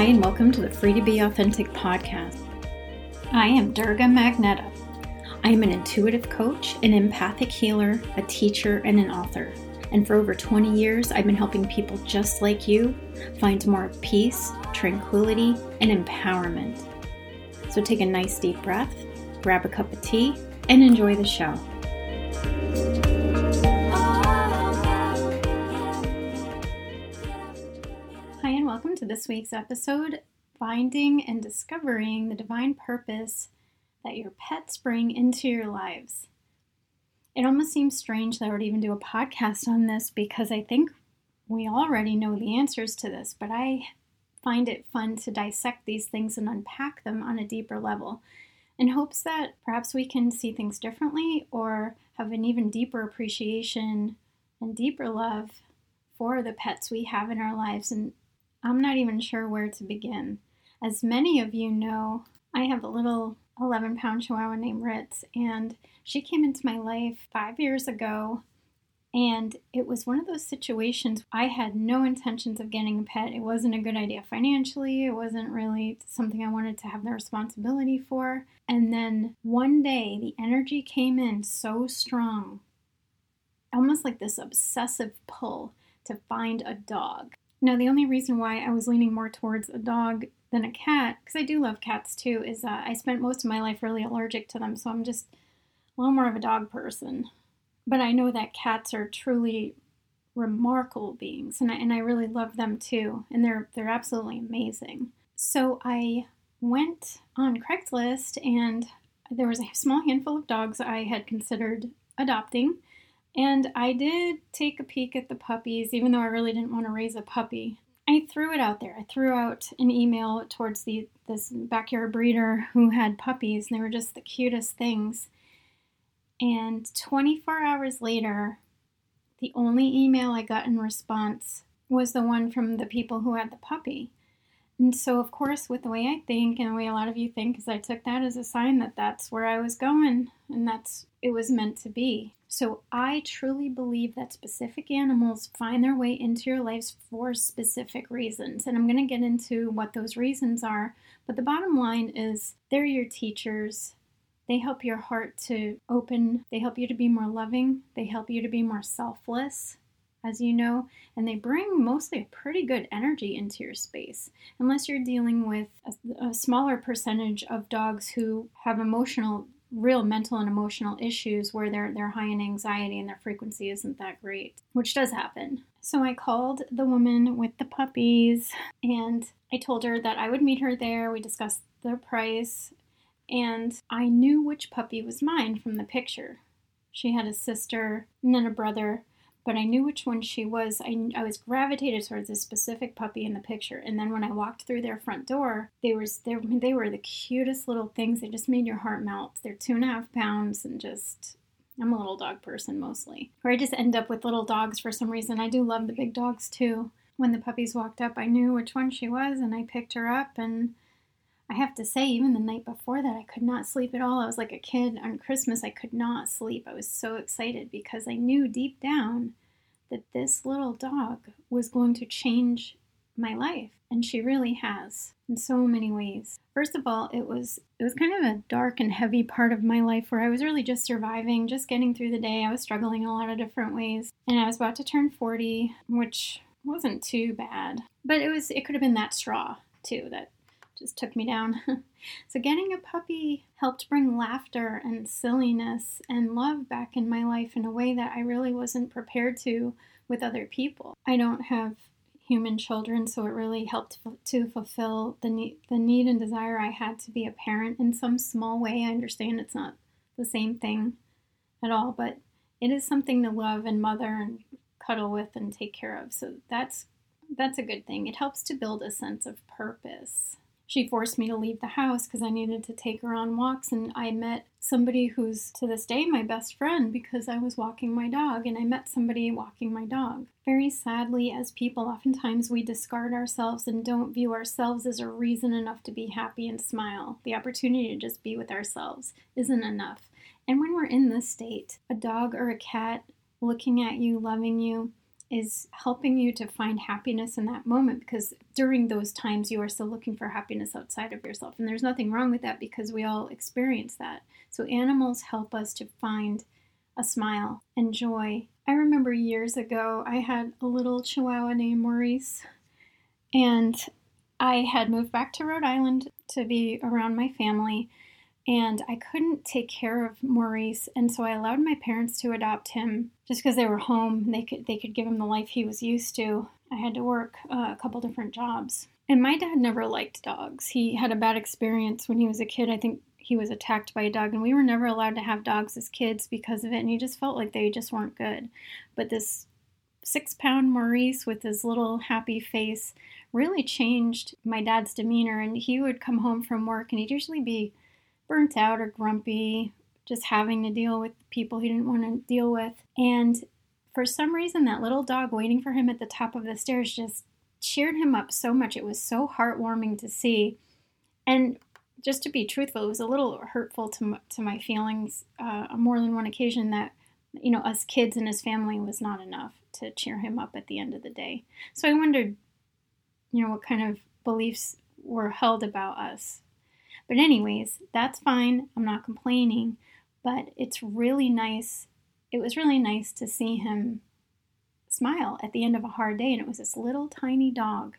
Hi, and welcome to the Free to Be Authentic podcast. I am Durga Magneta. I am an intuitive coach, an empathic healer, a teacher, and an author. And for over 20 years, I've been helping people just like you find more peace, tranquility, and empowerment. So take a nice deep breath, grab a cup of tea, and enjoy the show. Hi, and welcome to this week's episode Finding and Discovering the Divine Purpose that Your Pets Bring into Your Lives. It almost seems strange that I would even do a podcast on this because I think we already know the answers to this, but I find it fun to dissect these things and unpack them on a deeper level in hopes that perhaps we can see things differently or have an even deeper appreciation and deeper love for the pets we have in our lives. And I'm not even sure where to begin. As many of you know, I have a little 11 pound chihuahua named Ritz, and she came into my life five years ago. And it was one of those situations I had no intentions of getting a pet. It wasn't a good idea financially, it wasn't really something I wanted to have the responsibility for. And then one day, the energy came in so strong, almost like this obsessive pull to find a dog. Now, the only reason why I was leaning more towards a dog than a cat, because I do love cats too, is uh, I spent most of my life really allergic to them, so I'm just a little more of a dog person. But I know that cats are truly remarkable beings, and I, and I really love them too, and they're they're absolutely amazing. So I went on Craigslist, and there was a small handful of dogs I had considered adopting. And I did take a peek at the puppies, even though I really didn't want to raise a puppy. I threw it out there. I threw out an email towards the this backyard breeder who had puppies, and they were just the cutest things. And 24 hours later, the only email I got in response was the one from the people who had the puppy. And so, of course, with the way I think and the way a lot of you think, is I took that as a sign that that's where I was going and that's it was meant to be. So, I truly believe that specific animals find their way into your lives for specific reasons. And I'm going to get into what those reasons are. But the bottom line is they're your teachers. They help your heart to open, they help you to be more loving, they help you to be more selfless as you know, and they bring mostly a pretty good energy into your space. Unless you're dealing with a, a, smaller percentage of dogs who have emotional, real mental and emotional issues where they're they're high in anxiety and their frequency isn't that great, which does happen. So I called the woman with the puppies and I told her that I would meet her there. We discussed the price and I knew which puppy was mine from the picture. She had a sister and then a brother but I knew which one she was. I, I was gravitated towards this specific puppy in the picture. And then when I walked through their front door, they were they, they were the cutest little things. They just made your heart melt. They're two and a half pounds and just I'm a little dog person mostly. Or I just end up with little dogs for some reason. I do love the big dogs too. When the puppies walked up, I knew which one she was and I picked her up and I have to say, even the night before that, I could not sleep at all. I was like a kid on Christmas. I could not sleep. I was so excited because I knew deep down that this little dog was going to change my life. And she really has in so many ways. First of all, it was it was kind of a dark and heavy part of my life where I was really just surviving, just getting through the day. I was struggling in a lot of different ways. And I was about to turn 40, which wasn't too bad. But it was it could have been that straw too that just took me down. so, getting a puppy helped bring laughter and silliness and love back in my life in a way that I really wasn't prepared to with other people. I don't have human children, so it really helped to fulfill the need, the need and desire I had to be a parent in some small way. I understand it's not the same thing at all, but it is something to love and mother and cuddle with and take care of. So that's that's a good thing. It helps to build a sense of purpose she forced me to leave the house because I needed to take her on walks. And I met somebody who's to this day my best friend because I was walking my dog and I met somebody walking my dog. Very sadly, as people, oftentimes we discard ourselves and don't view ourselves as a reason enough to be happy and smile. The opportunity to just be with ourselves isn't enough. And when we're in this state, a dog or a cat looking at you, loving you, is helping you to find happiness in that moment because during those times you are still looking for happiness outside of yourself. And there's nothing wrong with that because we all experience that. So animals help us to find a smile and joy. I remember years ago, I had a little chihuahua named Maurice, and I had moved back to Rhode Island to be around my family and I couldn't take care of Maurice, and so I allowed my parents to adopt him just because they were home. They could they could give him the life he was used to. I had to work uh, a couple different jobs, and my dad never liked dogs. He had a bad experience when he was a kid. I think he was attacked by a dog, and we were never allowed to have dogs as kids because of it. And he just felt like they just weren't good. But this six pound Maurice with his little happy face really changed my dad's demeanor. And he would come home from work, and he'd usually be burnt out or grumpy, just having to deal with people he didn't want to deal with. And for some reason, that little dog waiting for him at the top of the stairs just cheered him up so much. It was so heartwarming to see. And just to be truthful, it was a little hurtful to, to my feelings uh, on more than one occasion that, you know, us kids and his family was not enough to cheer him up at the end of the day. So I wondered, you know, what kind of beliefs were held about us but, anyways, that's fine. I'm not complaining. But it's really nice. It was really nice to see him smile at the end of a hard day. And it was this little tiny dog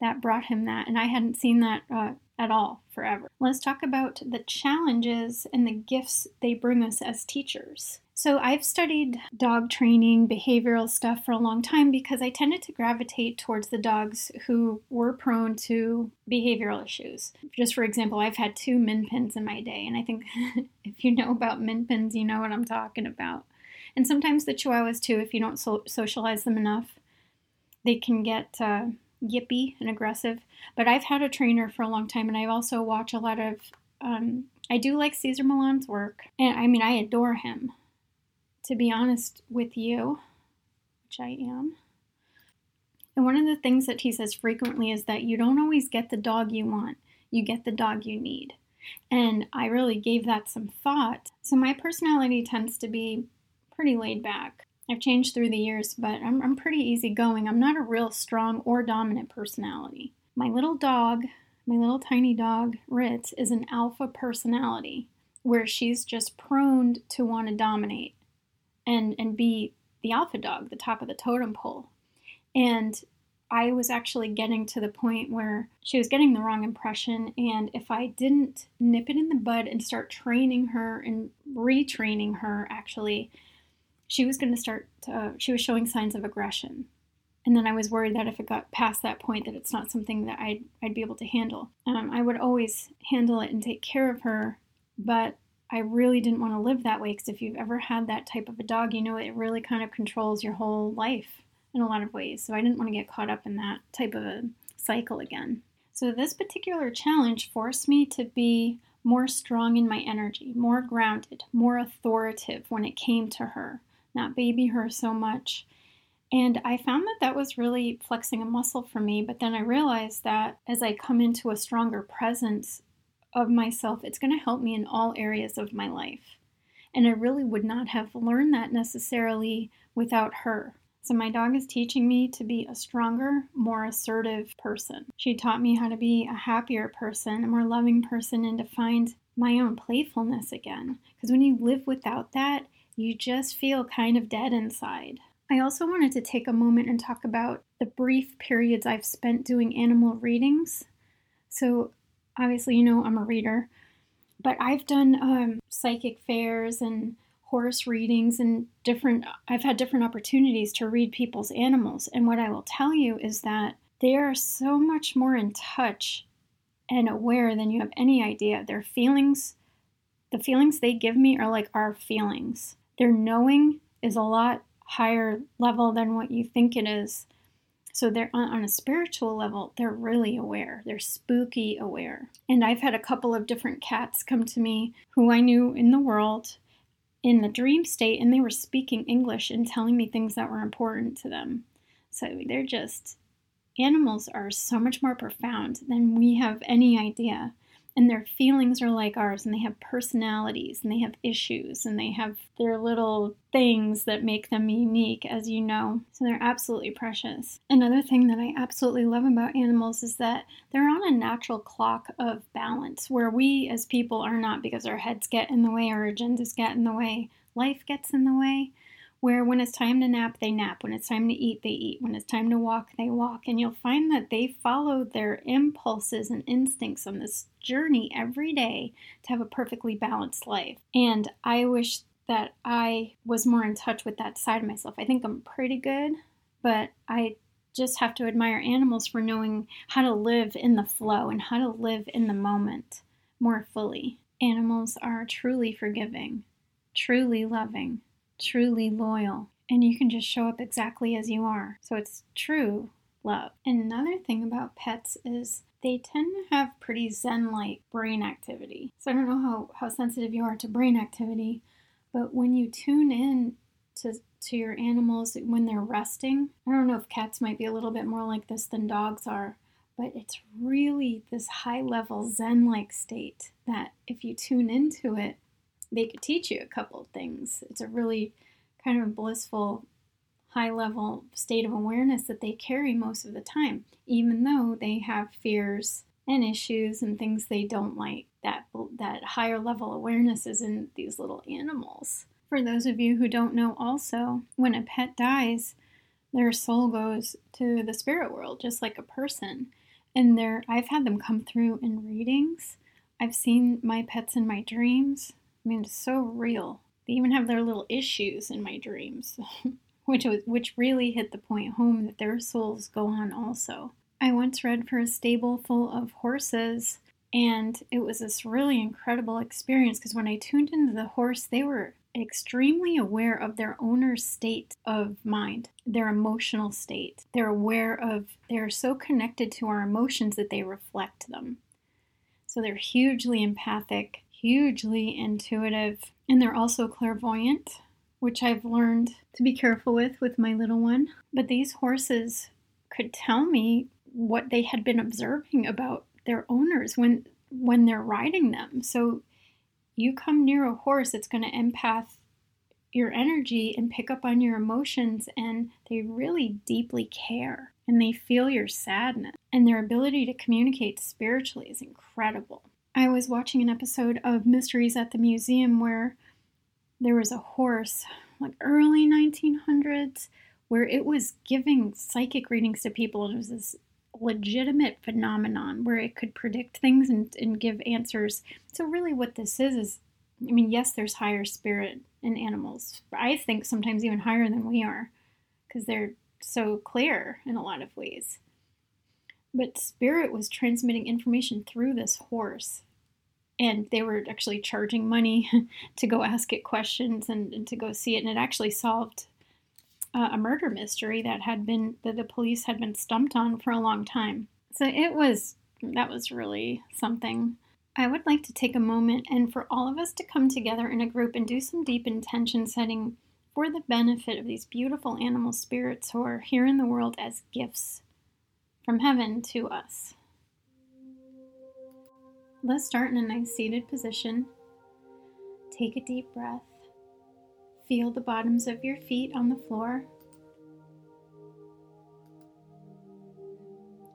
that brought him that. And I hadn't seen that uh, at all forever. Let's talk about the challenges and the gifts they bring us as teachers. So, I've studied dog training, behavioral stuff for a long time because I tended to gravitate towards the dogs who were prone to behavioral issues. Just for example, I've had two min pins in my day, and I think if you know about min pins, you know what I'm talking about. And sometimes the chihuahuas, too, if you don't so- socialize them enough, they can get uh, yippy and aggressive. But I've had a trainer for a long time, and I also watch a lot of. Um, I do like Cesar Millan's work, and I mean, I adore him to be honest with you, which I am. And one of the things that he says frequently is that you don't always get the dog you want, you get the dog you need. And I really gave that some thought. So my personality tends to be pretty laid back. I've changed through the years, but I'm, I'm pretty easygoing. I'm not a real strong or dominant personality. My little dog, my little tiny dog, Ritz, is an alpha personality where she's just prone to want to dominate and and be the alpha dog, the top of the totem pole. And I was actually getting to the point where she was getting the wrong impression. And if I didn't nip it in the bud and start training her and retraining her, actually, she was going to start, uh, she was showing signs of aggression. And then I was worried that if it got past that point, that it's not something that I'd, I'd be able to handle. Um, I would always handle it and take care of her, but I really didn't want to live that way because if you've ever had that type of a dog, you know it really kind of controls your whole life in a lot of ways. So I didn't want to get caught up in that type of a cycle again. So this particular challenge forced me to be more strong in my energy, more grounded, more authoritative when it came to her, not baby her so much. And I found that that was really flexing a muscle for me. But then I realized that as I come into a stronger presence of myself, it's going to help me in all areas of my life. And I really would not have learned that necessarily without her. So, my dog is teaching me to be a stronger, more assertive person. She taught me how to be a happier person, a more loving person, and to find my own playfulness again. Because when you live without that, you just feel kind of dead inside. I also wanted to take a moment and talk about the brief periods I've spent doing animal readings. So, obviously, you know, I'm a reader, but I've done um, psychic fairs and horse readings and different, I've had different opportunities to read people's animals. And what I will tell you is that they are so much more in touch and aware than you have any idea. Their feelings, the feelings they give me are like our feelings. Their knowing is a lot higher level than what you think it is. So they're on, a spiritual level, they're really aware. They're spooky aware. And I've had a couple of different cats come to me who I knew in the world in the dream state, and they were speaking English and telling me things that were important to them. So they're just, animals are so much more profound than we have any idea. And their feelings are like ours and they have personalities and they have issues and they have their little things that make them unique as you know. So they're absolutely precious. Another thing that i absolutely love about animals is that they're on a natural clock of balance where we as people are not because our heads get in the way our agendas get in the way life gets in the way where when it's time to nap, they nap. When it's time to eat, they eat. When it's time to walk, they walk. And you'll find that they follow their impulses and instincts on this journey every day to have a perfectly balanced life. And I wish that I was more in touch with that side of myself. I think I'm pretty good, but I just have to admire animals for knowing how to live in the flow and how to live in the moment more fully. Animals are truly forgiving, truly loving, truly loyal, and you can just show up exactly as you are. So it's true love. And another thing about pets is they tend to have pretty zen like brain activity. So I don't know how, how sensitive you are to brain activity, but when you tune in to, to your animals when they're resting, I don't know if cats might be a little bit more like this than dogs are, but it's really this high level zen like state that if you tune into it, they could teach you a couple of things. It's a really kind of blissful, high level state of awareness that they carry most of the time, even though they have fears and issues and things they don't like. That, that higher level awareness is in these little animals. For those of you who don't know, also, when a pet dies, their soul goes to the spirit world, just like a person. And there, I've had them come through in readings. I've seen my pets in my dreams. I mean, it's so real. They even have their little issues in my dreams, which was, which really hit the point home that their souls go on also. I once read for a stable full of horses, and it was this really incredible experience because when I tuned into the horse, they were extremely aware of their owner's state of mind, their emotional state. They're aware of, they're so connected to our emotions that they reflect them. So they're hugely empathic hugely intuitive, and they're also clairvoyant, which I've learned to be careful with with my little one. But these horses could tell me what they had been observing about their owners when when they're riding them. So you come near a horse, it's going to empath your energy and pick up on your emotions and they really deeply care and they feel your sadness and their ability to communicate spiritually is incredible. I was watching an episode of Mysteries at the Museum where there was a horse, like early 1900s, where it was giving psychic readings to people. It was this legitimate phenomenon where it could predict things and, and give answers. So, really, what this is is I mean, yes, there's higher spirit in animals. I think sometimes even higher than we are because they're so clear in a lot of ways. But spirit was transmitting information through this horse and they were actually charging money to go ask it questions and, and to go see it and it actually solved uh, a murder mystery that had been that the police had been stumped on for a long time. So it was that was really something. I would like to take a moment and for all of us to come together in a group and do some deep intention setting for the benefit of these beautiful animal spirits who are here in the world as gifts from heaven to us Let's start in a nice seated position. Take a deep breath. Feel the bottoms of your feet on the floor.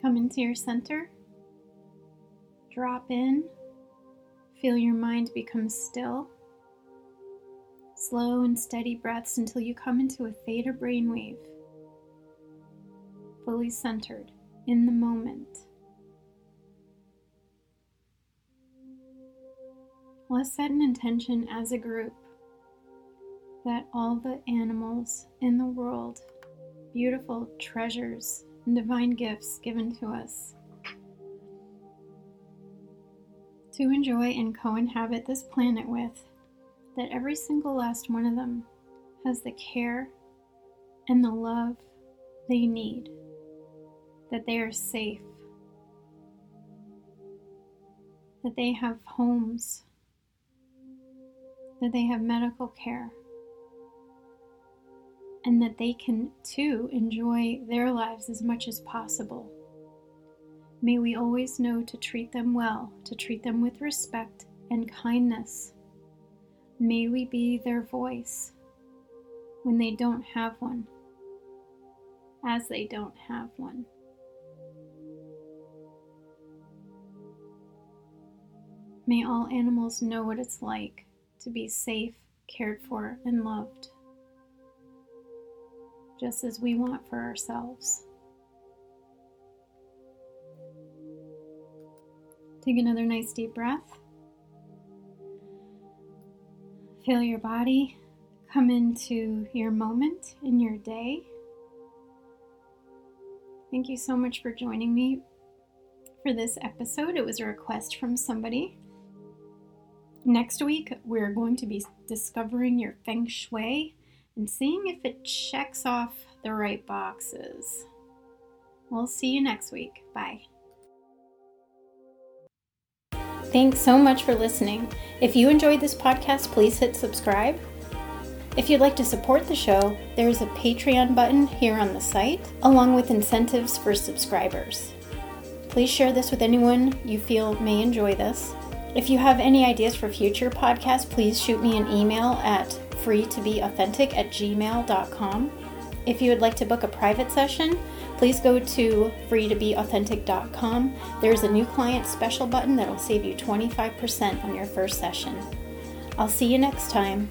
Come into your center. Drop in. Feel your mind become still. Slow and steady breaths until you come into a theta brainwave. Fully centered in the moment. Let's set an intention as a group that all the animals in the world, beautiful treasures and divine gifts given to us, to enjoy and co inhabit this planet with, that every single last one of them has the care and the love they need, that they are safe, that they have homes that they have medical care, and that they can too enjoy their lives as much as possible. May we always know to treat them well, to treat them with respect and kindness. May we be their voice when they don't have one, as they don't have one. May all animals know what it's like to be safe, cared for, and loved, just as we want for ourselves. Take another nice deep breath. Feel your body come into your moment in your day. Thank you so much for joining me for this episode. It was a request from somebody. Next week, we're going to be discovering your feng shui and seeing if it checks off the right boxes. We'll see you next week. Bye. Thanks so much for listening. If you enjoyed this podcast, please hit subscribe. If you'd like to support the show, there is a Patreon button here on the site, along with incentives for subscribers. Please share this with anyone you feel may enjoy this. If you have any ideas for future podcasts, please shoot me an email at freetobeauthentic at gmail.com. If you would like to book a private session, please go to freetobeauthentic.com. There's a new client special button that will save you 25% on your first session. I'll see you next time.